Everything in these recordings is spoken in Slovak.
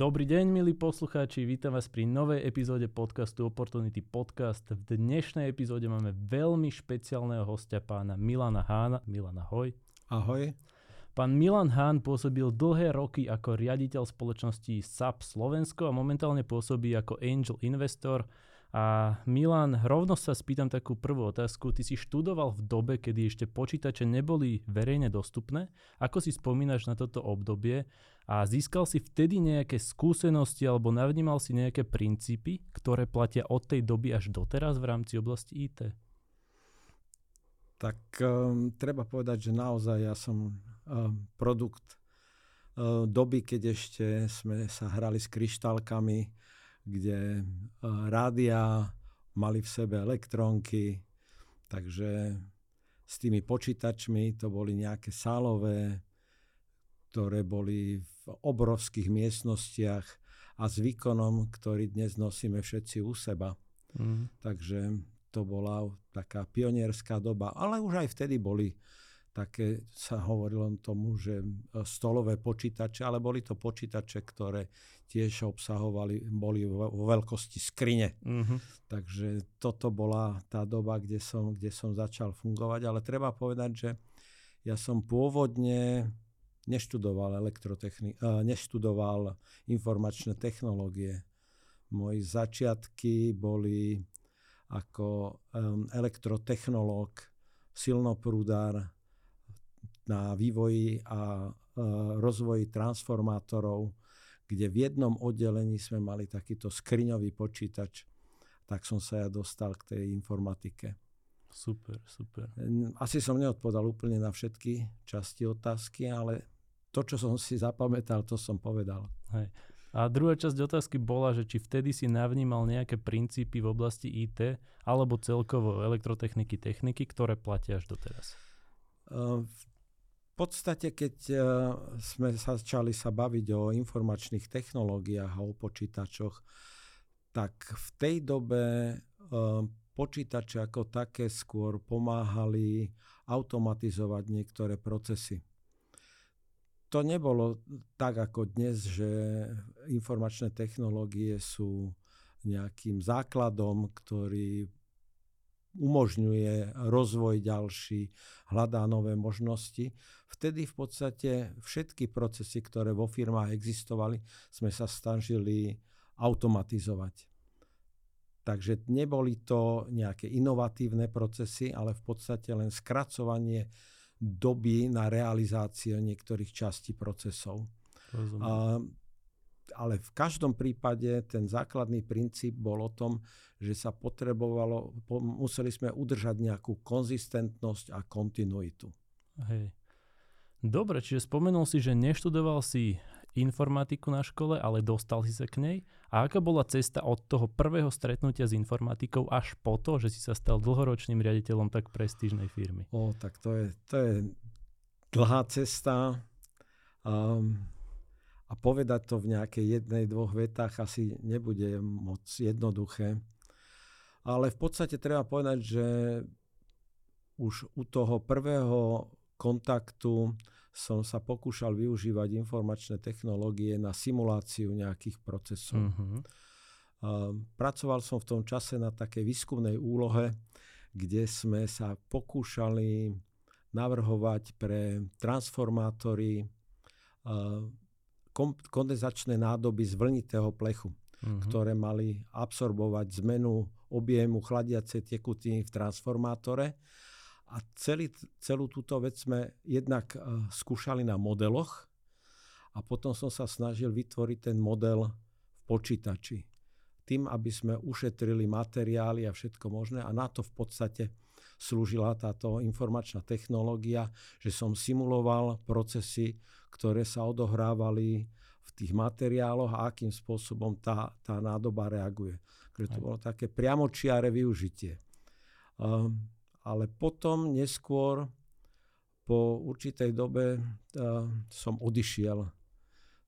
Dobrý deň, milí poslucháči, vítam vás pri novej epizóde podcastu Opportunity Podcast. V dnešnej epizóde máme veľmi špeciálneho hostia pána Milana Hána. Milan, ahoj. Ahoj. Pán Milan Hán pôsobil dlhé roky ako riaditeľ spoločnosti SAP Slovensko a momentálne pôsobí ako angel investor a Milan, rovno sa spýtam takú prvú otázku. Ty si študoval v dobe, kedy ešte počítače neboli verejne dostupné. Ako si spomínaš na toto obdobie a získal si vtedy nejaké skúsenosti alebo navnímal si nejaké princípy, ktoré platia od tej doby až doteraz v rámci oblasti IT? Tak um, treba povedať, že naozaj ja som um, produkt um, doby, keď ešte sme sa hrali s kryštálkami, kde uh, rádia mali v sebe elektrónky, takže s tými počítačmi to boli nejaké sálové, ktoré boli v obrovských miestnostiach a s výkonom, ktorý dnes nosíme všetci u seba. Mm. Takže to bola taká pionierská doba, ale už aj vtedy boli také, sa hovorilo tomu, že e, stolové počítače, ale boli to počítače, ktoré tiež obsahovali, boli vo veľkosti skrine. Mm-hmm. Takže toto bola tá doba, kde som, kde som začal fungovať, ale treba povedať, že ja som pôvodne neštudoval elektrotechni- uh, neštudoval informačné technológie. Moje začiatky boli ako um, elektrotechnológ, silnoprúdár, na vývoji a e, rozvoji transformátorov, kde v jednom oddelení sme mali takýto skriňový počítač, tak som sa ja dostal k tej informatike. Super, super. Asi som neodpovedal úplne na všetky časti otázky, ale to, čo som si zapamätal, to som povedal. Hej. A druhá časť otázky bola, že či vtedy si navnímal nejaké princípy v oblasti IT alebo celkovo elektrotechniky, techniky, ktoré platia až doteraz. Uh, podstate, keď uh, sme začali sa baviť o informačných technológiách a o počítačoch, tak v tej dobe uh, počítače ako také skôr pomáhali automatizovať niektoré procesy. To nebolo tak ako dnes, že informačné technológie sú nejakým základom, ktorý umožňuje rozvoj ďalší, hľadá nové možnosti. Vtedy v podstate všetky procesy, ktoré vo firmách existovali, sme sa snažili automatizovať. Takže neboli to nejaké inovatívne procesy, ale v podstate len skracovanie doby na realizáciu niektorých častí procesov. Rozumiem ale v každom prípade ten základný princíp bol o tom, že sa potrebovalo, museli sme udržať nejakú konzistentnosť a kontinuitu. Hej. Dobre, čiže spomenul si, že neštudoval si informatiku na škole, ale dostal si sa k nej. A aká bola cesta od toho prvého stretnutia s informatikou až po to, že si sa stal dlhoročným riaditeľom tak prestížnej firmy? O, tak to je, to je dlhá cesta. Um, a povedať to v nejakej jednej, dvoch vetách asi nebude moc jednoduché. Ale v podstate treba povedať, že už u toho prvého kontaktu som sa pokúšal využívať informačné technológie na simuláciu nejakých procesov. Uh-huh. Pracoval som v tom čase na takej výskumnej úlohe, kde sme sa pokúšali navrhovať pre transformátory kondenzačné nádoby z vlnitého plechu, uh-huh. ktoré mali absorbovať zmenu objemu chladiacej tekutiny v transformátore. A celý, celú túto vec sme jednak uh, skúšali na modeloch a potom som sa snažil vytvoriť ten model v počítači. Tým, aby sme ušetrili materiály a všetko možné a na to v podstate slúžila táto informačná technológia, že som simuloval procesy, ktoré sa odohrávali v tých materiáloch a akým spôsobom tá, tá nádoba reaguje. Takže to bolo také priamočiare využitie. Um, ale potom neskôr po určitej dobe uh, som odišiel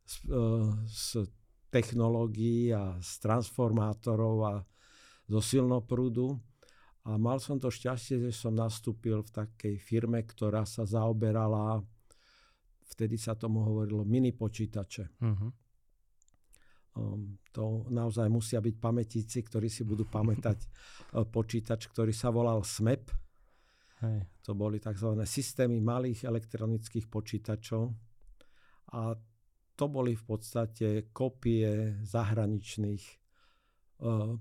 z, uh, z technológií a z transformátorov a zo silnoprúdu a mal som to šťastie, že som nastúpil v takej firme, ktorá sa zaoberala, vtedy sa tomu hovorilo mini počítače. Uh-huh. Um, to naozaj musia byť pamätíci, ktorí si budú pamätať uh, počítač, ktorý sa volal SMEP. Hej. To boli tzv. systémy malých elektronických počítačov. A to boli v podstate kopie zahraničných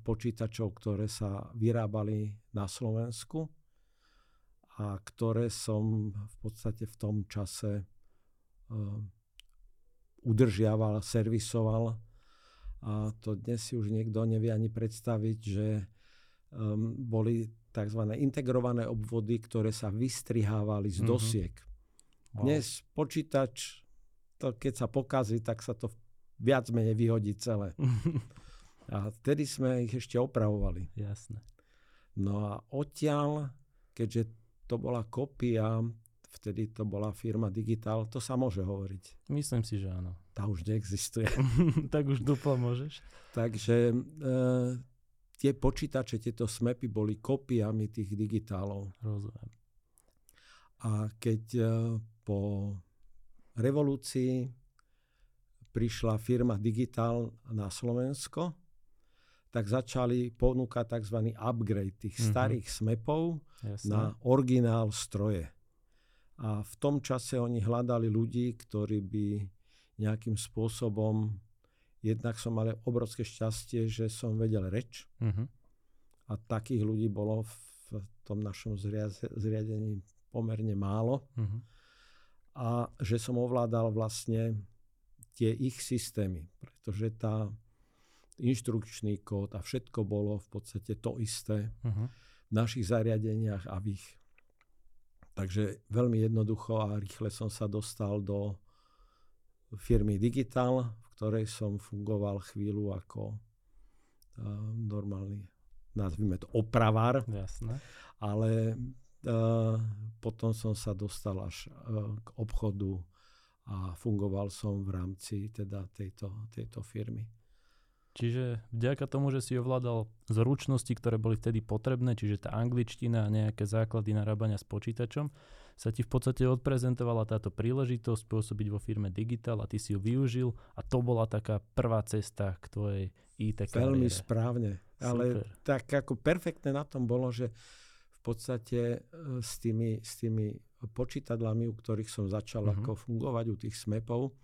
počítačov, ktoré sa vyrábali na Slovensku a ktoré som v podstate v tom čase uh, udržiaval, servisoval a to dnes si už niekto nevie ani predstaviť, že um, boli tzv. integrované obvody, ktoré sa vystrihávali z mm-hmm. dosiek. Wow. Dnes počítač, to keď sa pokazí, tak sa to viac menej vyhodí celé. a vtedy sme ich ešte opravovali. Jasné. No a odtiaľ, keďže to bola kopia vtedy to bola firma Digital, to sa môže hovoriť. Myslím si, že áno. Tá už neexistuje. tak už duplo môžeš. Takže e, tie počítače, tieto smepy boli kopiami tých digitálov. Rozumiem. A keď e, po revolúcii prišla firma Digital na Slovensko, tak začali ponúkať tzv. upgrade tých mm-hmm. starých smepov Jasne. na originál stroje. A v tom čase oni hľadali ľudí, ktorí by nejakým spôsobom, jednak som mal obrovské šťastie, že som vedel reč. Uh-huh. A takých ľudí bolo v tom našom zriadení pomerne málo. Uh-huh. A že som ovládal vlastne tie ich systémy, pretože tá inštrukčný kód a všetko bolo v podstate to isté uh-huh. v našich zariadeniach a v ich Takže veľmi jednoducho a rýchle som sa dostal do firmy Digital, v ktorej som fungoval chvíľu ako uh, normálny, nazvime to opravár. Jasné. Ale uh, potom som sa dostal až uh, k obchodu a fungoval som v rámci teda tejto, tejto firmy. Čiže vďaka tomu, že si ovládal zručnosti, ktoré boli vtedy potrebné, čiže tá angličtina a nejaké základy narábania s počítačom, sa ti v podstate odprezentovala táto príležitosť pôsobiť vo firme Digital a ty si ju využil a to bola taká prvá cesta k tvojej IT kariére. Veľmi správne. Ale Super. tak ako perfektné na tom bolo, že v podstate e, s tými, s tými počítadlami, u ktorých som začal uh-huh. ako fungovať, u tých smepov,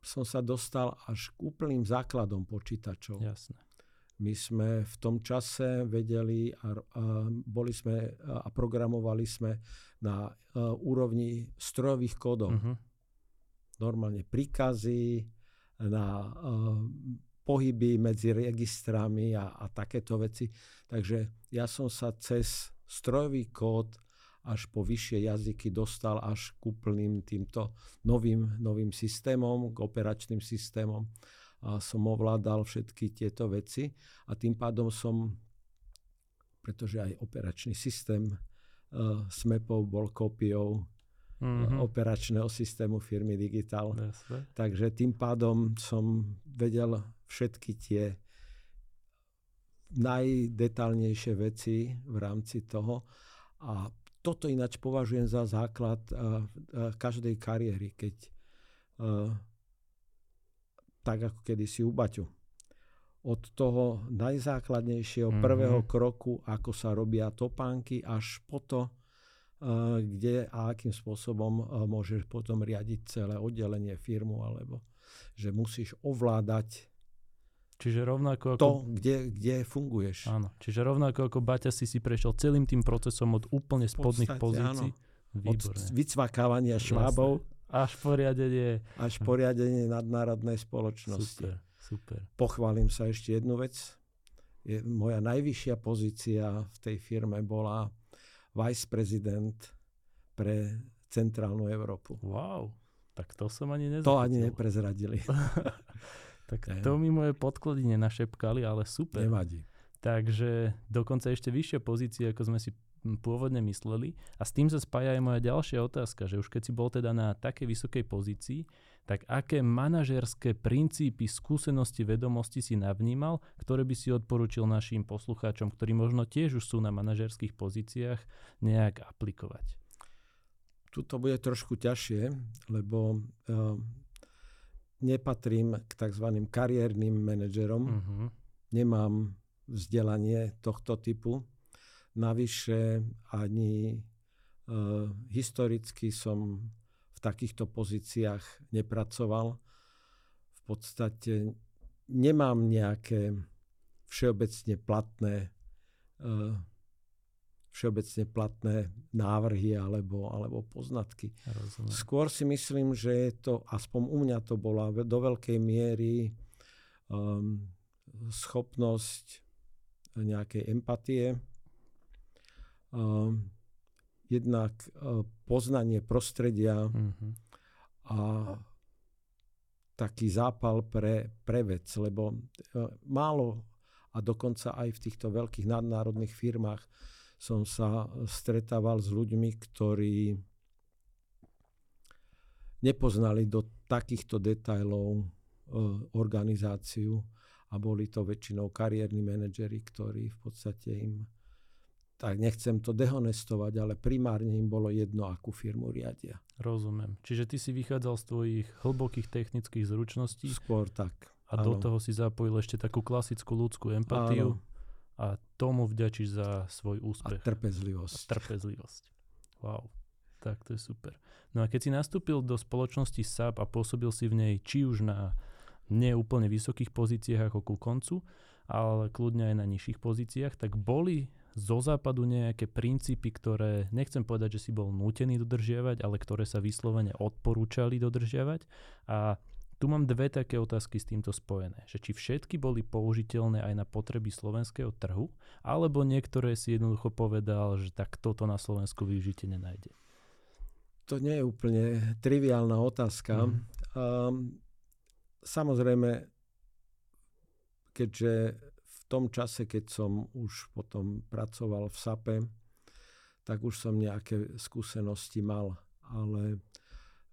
som sa dostal až k úplným základom počítačov. Jasne. My sme v tom čase vedeli a, a boli sme a programovali sme na a, úrovni strojových kódov. Uh-huh. Normálne príkazy, na a, pohyby medzi registrami a, a takéto veci. Takže ja som sa cez strojový kód až po vyššie jazyky dostal až k úplným týmto novým, novým systémom, k operačným systémom. A som ovládal všetky tieto veci a tým pádom som, pretože aj operačný systém uh, SMEPov bol kópiou mm-hmm. operačného systému firmy Digital. Yes, Takže tým pádom som vedel všetky tie najdetálnejšie veci v rámci toho a toto ináč považujem za základ uh, uh, každej kariéry, keď uh, tak ako kedysi u Baťu. Od toho najzákladnejšieho mm-hmm. prvého kroku, ako sa robia topánky, až po to, uh, kde a akým spôsobom uh, môžeš potom riadiť celé oddelenie firmu, alebo že musíš ovládať Čiže rovnako ako... To, kde, kde funguješ. Áno. Čiže rovnako ako Baťa si si prešiel celým tým procesom od úplne spodných podstate, pozícií. Výborné. Od vycvakávania švábov. Až poriadenie. Až poriadenie nadnárodnej spoločnosti. Super, super. Pochválim sa ešte jednu vec. Je, moja najvyššia pozícia v tej firme bola vice prezident pre centrálnu Európu. Wow, tak to som ani nezachytil. To ani neprezradili. Tak ne. to mi moje podklady nenašepkali, ale super. Nevadí. Takže dokonca ešte vyššie pozície, ako sme si pôvodne mysleli. A s tým sa spája aj moja ďalšia otázka, že už keď si bol teda na takej vysokej pozícii, tak aké manažerské princípy, skúsenosti, vedomosti si navnímal, ktoré by si odporučil našim poslucháčom, ktorí možno tiež už sú na manažerských pozíciách, nejak aplikovať? Tu to bude trošku ťažšie, lebo uh, nepatrím k tzv. kariérnym manažerom. Uh-huh. Nemám vzdelanie tohto typu. Navyše ani e, historicky som v takýchto pozíciách nepracoval. V podstate nemám nejaké všeobecne platné e, všeobecne platné návrhy alebo, alebo poznatky. Rozumiem. Skôr si myslím, že je to, aspoň u mňa to bola do veľkej miery um, schopnosť nejakej empatie, um, jednak uh, poznanie prostredia mm-hmm. a taký zápal pre, pre vec, lebo uh, málo a dokonca aj v týchto veľkých nadnárodných firmách som sa stretával s ľuďmi, ktorí nepoznali do takýchto detajlov e, organizáciu a boli to väčšinou kariérni manažery, ktorí v podstate im, tak nechcem to dehonestovať, ale primárne im bolo jedno, akú firmu riadia. Rozumiem. Čiže ty si vychádzal z tvojich hlbokých technických zručností. Skôr tak. A ano. do toho si zapojil ešte takú klasickú ľudskú empatiu. Áno a tomu vďačíš za svoj úspech. A trpezlivosť. A trpezlivosť. Wow, tak to je super. No a keď si nastúpil do spoločnosti SAP a pôsobil si v nej či už na neúplne vysokých pozíciách ako ku koncu, ale kľudne aj na nižších pozíciách, tak boli zo západu nejaké princípy, ktoré nechcem povedať, že si bol nútený dodržiavať, ale ktoré sa vyslovene odporúčali dodržiavať. A tu mám dve také otázky s týmto spojené. Že či všetky boli použiteľné aj na potreby slovenského trhu, alebo niektoré si jednoducho povedal, že tak toto na Slovensku využite nenájde. To nie je úplne triviálna otázka. Mm. Um, samozrejme, keďže v tom čase, keď som už potom pracoval v SAPE, tak už som nejaké skúsenosti mal, ale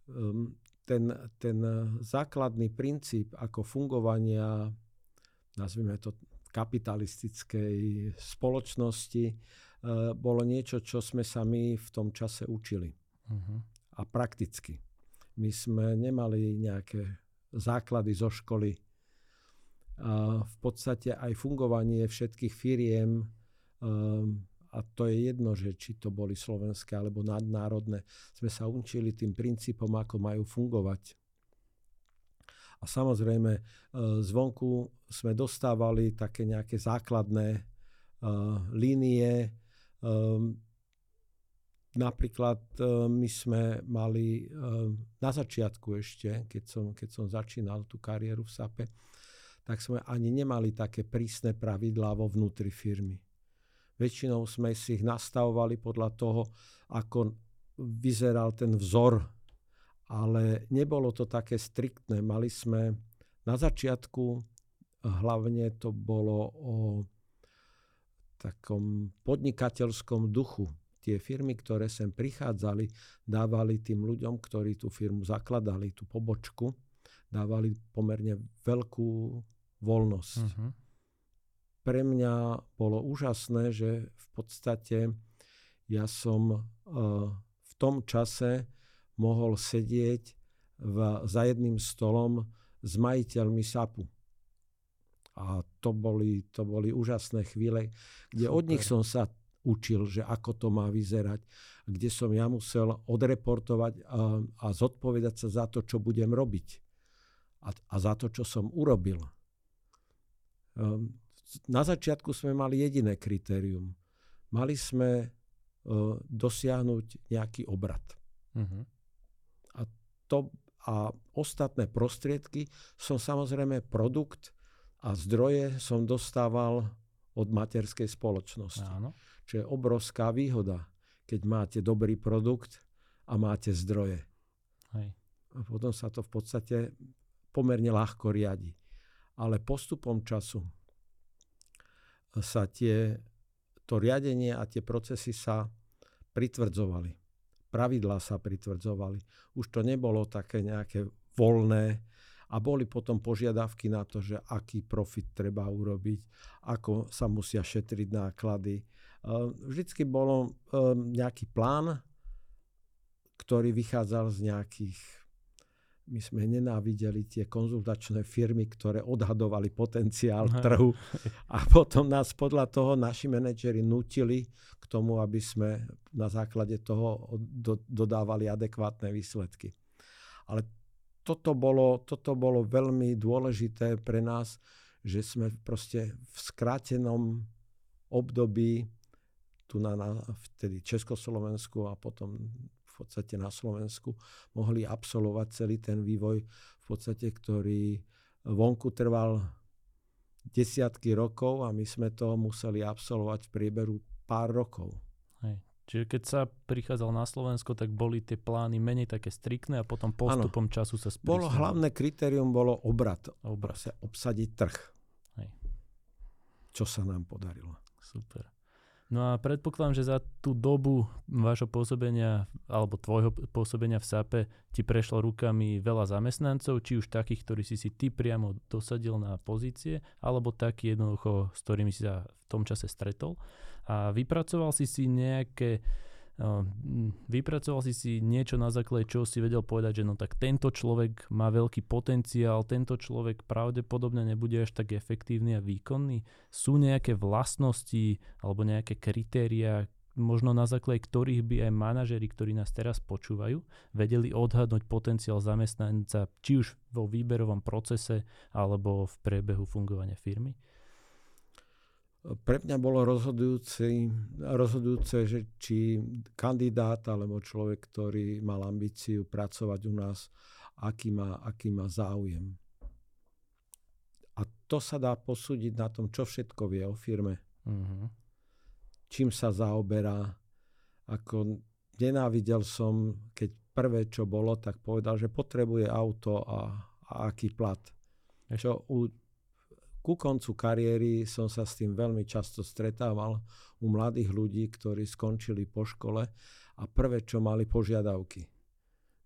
um, ten, ten základný princíp ako fungovania, nazvime to kapitalistickej spoločnosti, e, bolo niečo, čo sme sa my v tom čase učili. Uh-huh. A prakticky. My sme nemali nejaké základy zo školy. A v podstate aj fungovanie všetkých firiem um, a to je jedno, že či to boli slovenské alebo nadnárodné, sme sa učili tým princípom, ako majú fungovať. A samozrejme, e, zvonku sme dostávali také nejaké základné uh, línie. Um, napríklad my sme mali na začiatku ešte, keď som, keď som začínal tú kariéru v SAPE, tak sme ani nemali také prísne pravidlá vo vnútri firmy. Väčšinou sme si ich nastavovali podľa toho, ako vyzeral ten vzor, ale nebolo to také striktné. Mali sme na začiatku, hlavne to bolo o takom podnikateľskom duchu. Tie firmy, ktoré sem prichádzali, dávali tým ľuďom, ktorí tú firmu zakladali, tú pobočku, dávali pomerne veľkú voľnosť. Uh-huh pre mňa bolo úžasné, že v podstate ja som e, v tom čase mohol sedieť v, za jedným stolom s majiteľmi SAPu. A to boli, to boli úžasné chvíle, kde Super. od nich som sa učil, že ako to má vyzerať, kde som ja musel odreportovať a, a zodpovedať sa za to, čo budem robiť a, a za to, čo som urobil. Um, na začiatku sme mali jediné kritérium. Mali sme uh, dosiahnuť nejaký obrad. Uh-huh. A, to, a ostatné prostriedky som samozrejme produkt a zdroje som dostával od materskej spoločnosti. Áno. Čo je obrovská výhoda, keď máte dobrý produkt a máte zdroje. Hej. A potom sa to v podstate pomerne ľahko riadi. Ale postupom času sa tie, to riadenie a tie procesy sa pritvrdzovali. Pravidlá sa pritvrdzovali. Už to nebolo také nejaké voľné a boli potom požiadavky na to, že aký profit treba urobiť, ako sa musia šetriť náklady. Vždycky bolo nejaký plán, ktorý vychádzal z nejakých my sme nenávideli tie konzultačné firmy, ktoré odhadovali potenciál trhu a potom nás podľa toho naši manažeri nutili k tomu, aby sme na základe toho do, dodávali adekvátne výsledky. Ale toto bolo, toto bolo veľmi dôležité pre nás, že sme proste v skrátenom období tu na, na vtedy Československu a potom podstate na Slovensku mohli absolvovať celý ten vývoj, v podstate, ktorý vonku trval desiatky rokov a my sme to museli absolvovať v priebehu pár rokov. Hej. Čiže keď sa prichádzal na Slovensko, tak boli tie plány menej také striktné a potom postupom ano. času sa sprísnili. Bolo hlavné kritérium bolo obrat. Obrat. Obsadiť trh. Hej. Čo sa nám podarilo. Super. No a predpokladám, že za tú dobu vášho pôsobenia alebo tvojho pôsobenia v SAPE ti prešlo rukami veľa zamestnancov, či už takých, ktorí si si ty priamo dosadil na pozície, alebo takí jednoducho, s ktorými si sa v tom čase stretol. A vypracoval si si nejaké vypracoval si si niečo na základe čoho si vedel povedať, že no tak tento človek má veľký potenciál, tento človek pravdepodobne nebude až tak efektívny a výkonný. Sú nejaké vlastnosti alebo nejaké kritéria, možno na základe ktorých by aj manažeri, ktorí nás teraz počúvajú, vedeli odhadnúť potenciál zamestnanca či už vo výberovom procese alebo v priebehu fungovania firmy? Pre mňa bolo rozhodujúce, rozhodujúce, že či kandidát alebo človek, ktorý mal ambíciu pracovať u nás, aký má, aký má záujem. A to sa dá posúdiť na tom, čo všetko vie o firme. Uh-huh. Čím sa zaoberá. Ako nenávidel som, keď prvé, čo bolo, tak povedal, že potrebuje auto a, a aký plat. Čo u ku koncu kariéry som sa s tým veľmi často stretával u mladých ľudí, ktorí skončili po škole a prvé, čo mali požiadavky.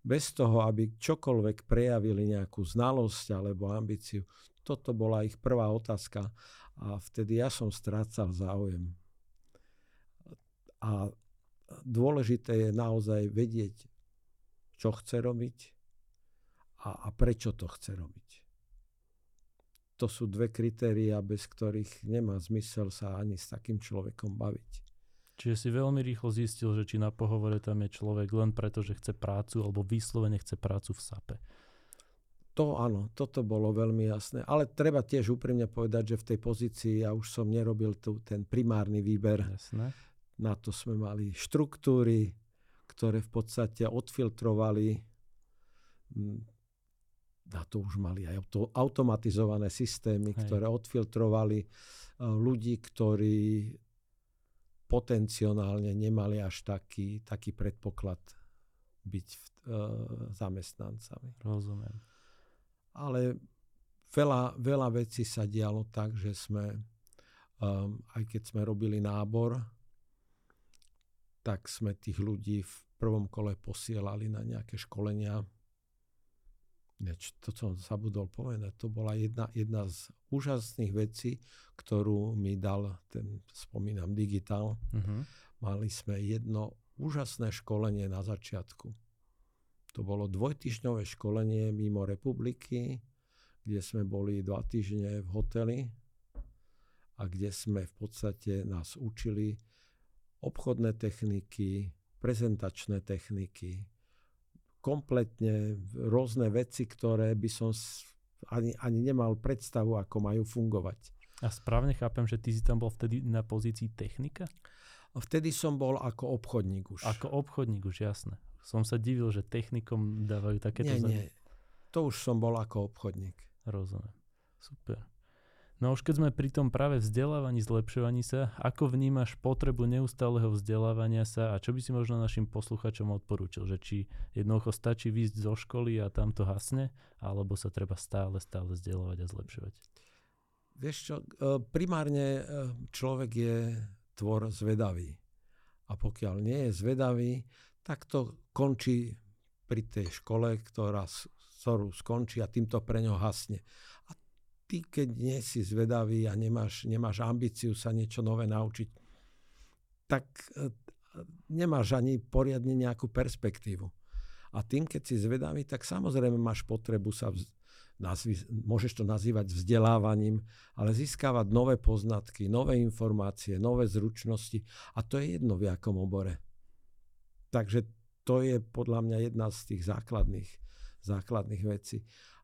Bez toho, aby čokoľvek prejavili nejakú znalosť alebo ambíciu, toto bola ich prvá otázka a vtedy ja som strácal záujem. A dôležité je naozaj vedieť, čo chce robiť a, a prečo to chce robiť to sú dve kritéria, bez ktorých nemá zmysel sa ani s takým človekom baviť. Čiže si veľmi rýchlo zistil, že či na pohovore tam je človek len preto, že chce prácu alebo vyslovene chce prácu v SAPE. To áno, toto bolo veľmi jasné. Ale treba tiež úprimne povedať, že v tej pozícii ja už som nerobil tu ten primárny výber. Jasné. Na to sme mali štruktúry, ktoré v podstate odfiltrovali na to už mali aj auto, automatizované systémy, Hej. ktoré odfiltrovali uh, ľudí, ktorí potenciálne nemali až taký, taký predpoklad byť uh, zamestnancami. Rozumiem. Ale veľa, veľa vecí sa dialo tak, že sme, um, aj keď sme robili nábor, tak sme tých ľudí v prvom kole posielali na nejaké školenia Ináč, to, čo zabudol povedať, to bola jedna, jedna z úžasných vecí, ktorú mi dal ten, spomínam, digitál. Uh-huh. Mali sme jedno úžasné školenie na začiatku. To bolo dvojtyžňové školenie mimo republiky, kde sme boli dva týždne v hoteli a kde sme v podstate nás učili obchodné techniky, prezentačné techniky, kompletne rôzne veci, ktoré by som ani, ani nemal predstavu, ako majú fungovať. A správne chápem, že ty si tam bol vtedy na pozícii technika? Vtedy som bol ako obchodník už. Ako obchodník už, jasné. Som sa divil, že technikom dávajú takéto... Nie, nie. To už som bol ako obchodník. Rozumiem. Super. No už keď sme pri tom práve vzdelávaní, zlepšovaní sa, ako vnímaš potrebu neustáleho vzdelávania sa a čo by si možno našim posluchačom odporúčil? Že či jednoducho stačí výjsť zo školy a tam to hasne, alebo sa treba stále, stále vzdelávať a zlepšovať? Vieš čo, e, primárne e, človek je tvor zvedavý. A pokiaľ nie je zvedavý, tak to končí pri tej škole, ktorá, ktorú skončí a týmto pre ňo hasne. A ty, keď nie si zvedavý a nemáš, nemáš ambíciu sa niečo nové naučiť, tak e, nemáš ani poriadne nejakú perspektívu. A tým, keď si zvedavý, tak samozrejme máš potrebu sa, vz, nazvi, môžeš to nazývať vzdelávaním, ale získavať nové poznatky, nové informácie, nové zručnosti. A to je jedno v jakom obore. Takže to je podľa mňa jedna z tých základných, základných vecí.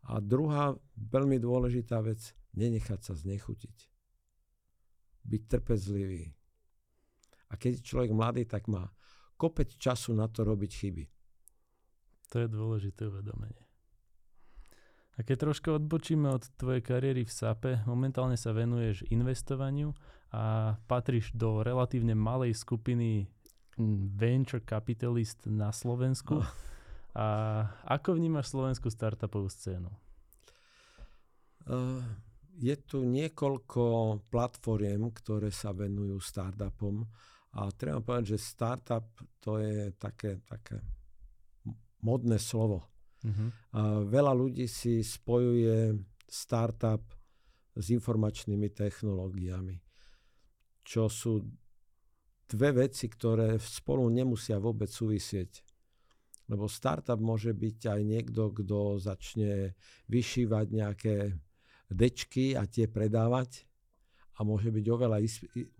A druhá veľmi dôležitá vec, nenechať sa znechutiť. Byť trpezlivý. A keď je človek mladý, tak má kopec času na to robiť chyby. To je dôležité uvedomenie. A keď troška odbočíme od tvojej kariéry v SAPE, momentálne sa venuješ investovaniu a patríš do relatívne malej skupiny venture capitalist na Slovensku. Oh. A ako vnímaš slovenskú startupovú scénu? Uh, je tu niekoľko platform, ktoré sa venujú startupom a treba povedať, že startup to je také, také modné slovo. Uh-huh. A veľa ľudí si spojuje startup s informačnými technológiami, čo sú dve veci, ktoré spolu nemusia vôbec súvisieť. Lebo startup môže byť aj niekto, kto začne vyšívať nejaké dečky a tie predávať a môže byť oveľa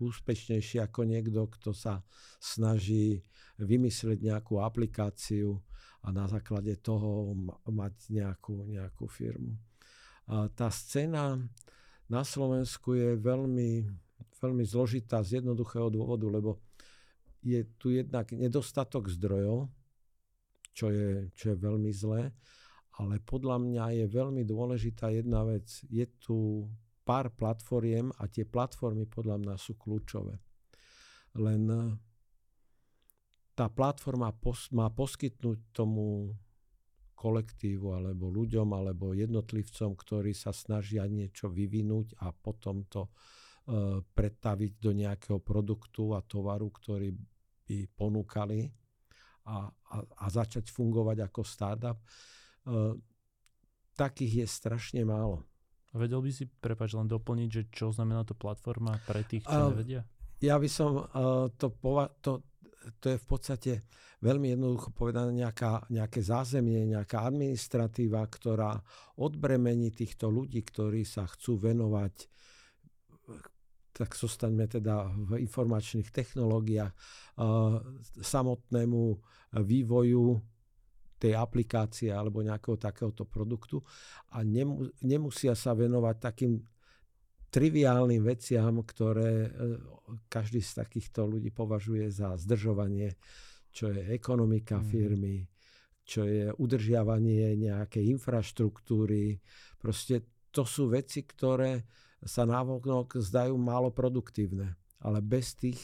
úspešnejší ako niekto, kto sa snaží vymyslieť nejakú aplikáciu a na základe toho mať nejakú, nejakú firmu. A tá scéna na Slovensku je veľmi, veľmi zložitá z jednoduchého dôvodu, lebo je tu jednak nedostatok zdrojov, čo je, čo je veľmi zlé, ale podľa mňa je veľmi dôležitá jedna vec. Je tu pár platformiem a tie platformy podľa mňa sú kľúčové. Len eh, tá platforma pos- má poskytnúť tomu kolektívu alebo ľuďom alebo jednotlivcom, ktorí sa snažia niečo vyvinúť a potom to uh, pretaviť do nejakého produktu a tovaru, ktorý by ponúkali a, a, a začať fungovať ako startup. Uh, takých je strašne málo. Vedel by si, prepač, len doplniť, že čo znamená to platforma pre tých, čo uh, nevedia? Ja by som uh, to, pova- to, to je v podstate veľmi jednoducho povedané nejaká, nejaké zázemie, nejaká administratíva, ktorá odbremení týchto ľudí, ktorí sa chcú venovať tak zostaňme teda v informačných technológiách, samotnému vývoju tej aplikácie alebo nejakého takéhoto produktu a nemu, nemusia sa venovať takým triviálnym veciam, ktoré e, každý z takýchto ľudí považuje za zdržovanie, čo je ekonomika mm. firmy, čo je udržiavanie nejakej infraštruktúry. Proste to sú veci, ktoré sa návonok zdajú málo produktívne, ale bez tých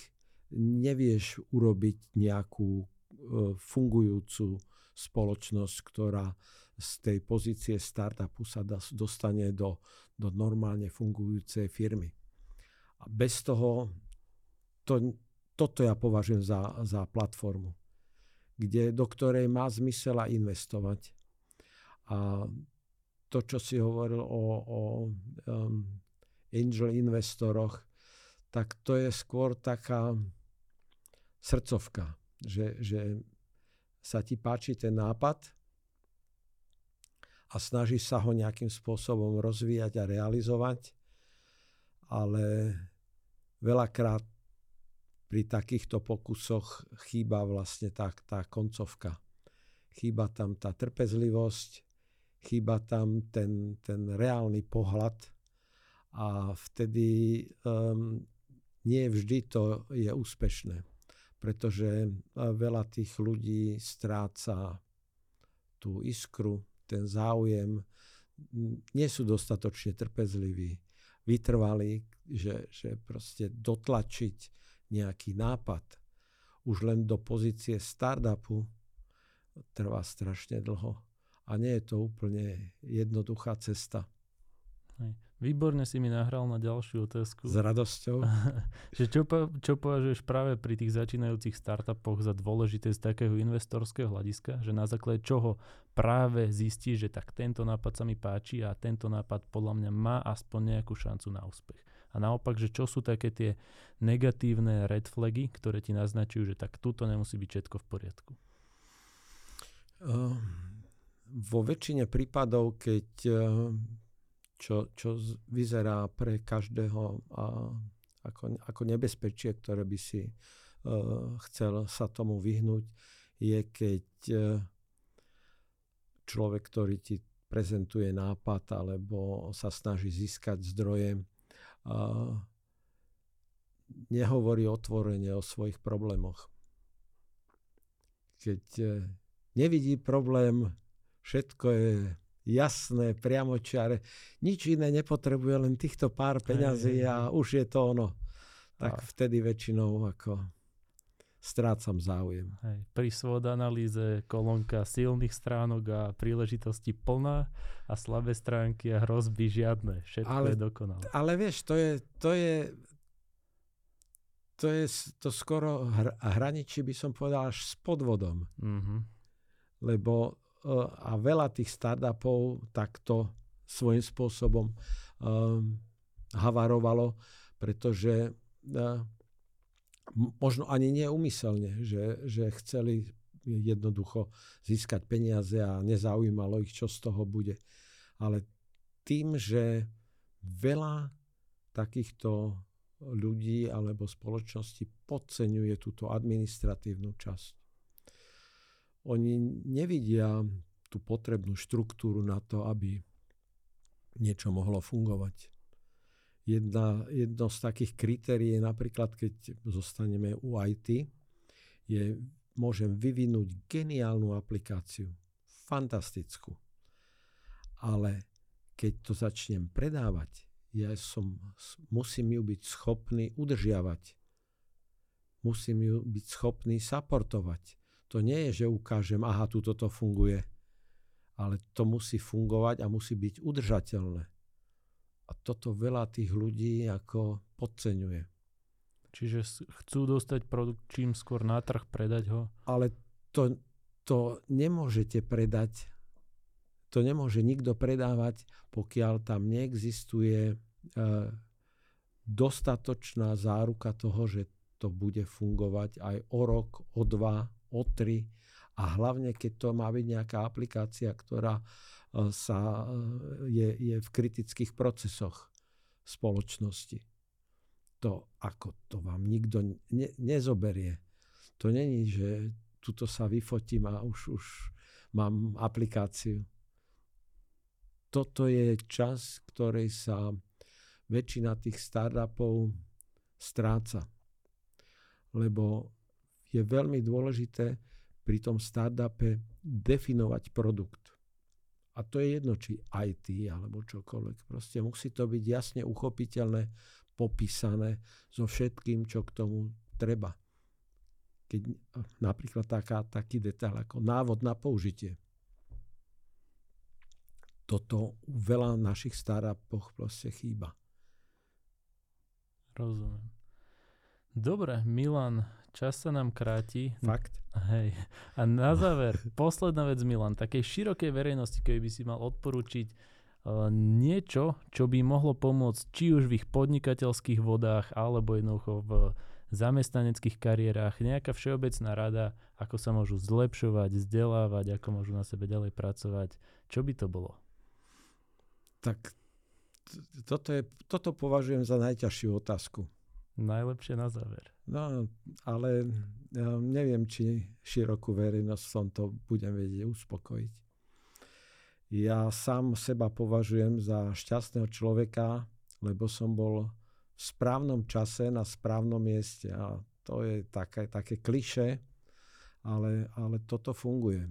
nevieš urobiť nejakú e, fungujúcu spoločnosť, ktorá z tej pozície startupu sa dostane do, do normálne fungujúcej firmy. A bez toho, to, toto ja považujem za, za platformu, kde, do ktorej má zmysel investovať. A to, čo si hovoril o, o um, angel investoroch, tak to je skôr taká srdcovka, že, že sa ti páči ten nápad a snažíš sa ho nejakým spôsobom rozvíjať a realizovať, ale veľakrát pri takýchto pokusoch chýba vlastne tá, tá koncovka. Chýba tam tá trpezlivosť, chýba tam ten, ten reálny pohľad a vtedy um, nie vždy to je úspešné pretože veľa tých ľudí stráca tú iskru, ten záujem, nie sú dostatočne trpezliví, vytrvali, že, že proste dotlačiť nejaký nápad už len do pozície startupu trvá strašne dlho. A nie je to úplne jednoduchá cesta. Hej. Výborne si mi nahral na ďalšiu otázku. S radosťou. že čo, čo považuješ práve pri tých začínajúcich startupoch za dôležité z takého investorského hľadiska, že na základe čoho práve zistí, že tak tento nápad sa mi páči a tento nápad podľa mňa má aspoň nejakú šancu na úspech. A naopak, že čo sú také tie negatívne red flagy, ktoré ti naznačujú, že tak tuto nemusí byť všetko v poriadku. vo väčšine prípadov, keď čo, čo vyzerá pre každého ako, ako nebezpečie, ktoré by si chcel sa tomu vyhnúť, je keď človek, ktorý ti prezentuje nápad alebo sa snaží získať zdroje, nehovorí otvorene o svojich problémoch. Keď e, nevidí problém, všetko je jasné, priamočiare, nič iné nepotrebuje, len týchto pár peňazí a už je to ono. Tak vtedy väčšinou ako strácam záujem. Hej. Pri svod analýze kolónka silných stránok a príležitosti plná a slabé stránky a hrozby žiadne. Všetko ale, je dokonalé. Ale vieš, to je, to je, to je to skoro hr, hraničí by som povedal až s podvodom. Mm-hmm. Lebo a veľa tých startupov takto svojím spôsobom um, havarovalo, pretože uh, možno ani neumyselne, že, že chceli jednoducho získať peniaze a nezaujímalo ich, čo z toho bude. Ale tým, že veľa takýchto ľudí alebo spoločnosti podceňuje túto administratívnu časť. Oni nevidia tú potrebnú štruktúru na to, aby niečo mohlo fungovať. Jedna, jedno z takých kritérií je napríklad, keď zostaneme u IT, je, môžem vyvinúť geniálnu aplikáciu, fantastickú. Ale keď to začnem predávať, ja som, musím ju byť schopný udržiavať. Musím ju byť schopný supportovať. To nie je, že ukážem, aha, tu toto funguje. Ale to musí fungovať a musí byť udržateľné. A toto veľa tých ľudí ako podceňuje. Čiže chcú dostať produkt čím skôr na trh, predať ho? Ale to, to nemôžete predať, to nemôže nikto predávať, pokiaľ tam neexistuje e, dostatočná záruka toho, že to bude fungovať aj o rok, o dva, o tri a hlavne keď to má byť nejaká aplikácia, ktorá sa, e, je, je v kritických procesoch spoločnosti. To, ako to vám nikto ne, nezoberie. To není, že tuto sa vyfotím a už, už mám aplikáciu. Toto je čas, ktorej sa väčšina tých startupov stráca. Lebo je veľmi dôležité pri tom startupe definovať produkt a to je jedno, či IT alebo čokoľvek. Proste musí to byť jasne uchopiteľné, popísané so všetkým, čo k tomu treba. Keď napríklad taká, taký detail ako návod na použitie. Toto veľa našich startupoch proste chýba. Rozumiem. Dobre, Milan, čas sa nám kráti. Fakt? Hej. A na záver, posledná vec, Milan, takej širokej verejnosti, keby by si mal odporučiť uh, niečo, čo by mohlo pomôcť či už v ich podnikateľských vodách, alebo jednoducho v zamestnaneckých kariérach, nejaká všeobecná rada, ako sa môžu zlepšovať, vzdelávať, ako môžu na sebe ďalej pracovať. Čo by to bolo? Tak toto, je, toto považujem za najťažšiu otázku. Najlepšie na záver. No, ale ja neviem, či širokú verejnosť som to budem vedieť uspokojiť. Ja sám seba považujem za šťastného človeka, lebo som bol v správnom čase na správnom mieste. A to je také, také kliše, ale, ale toto funguje.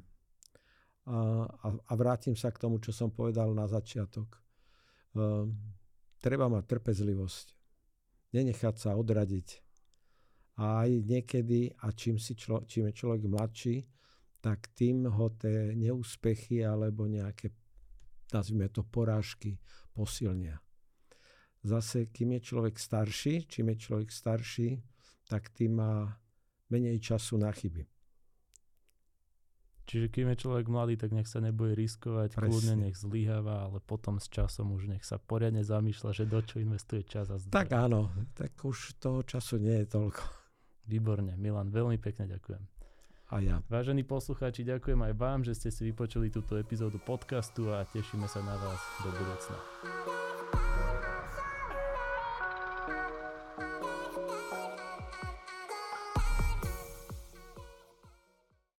A, a, a vrátim sa k tomu, čo som povedal na začiatok. Um, treba mať trpezlivosť nenechať sa odradiť. A aj niekedy, a čím, si člo, čím je človek mladší, tak tým ho tie neúspechy alebo nejaké, nazvime to, porážky posilnia. Zase, kým je človek starší, čím je človek starší, tak tým má menej času na chyby. Čiže kým je človek mladý, tak nech sa nebude riskovať, Presne. kľudne nech zlyháva, ale potom s časom už nech sa poriadne zamýšľa, že do čo investuje čas a zdroje. Tak áno, tak už toho času nie je toľko. Výborne, Milan, veľmi pekne ďakujem. A ja. Vážení poslucháči, ďakujem aj vám, že ste si vypočuli túto epizódu podcastu a tešíme sa na vás do budúcna.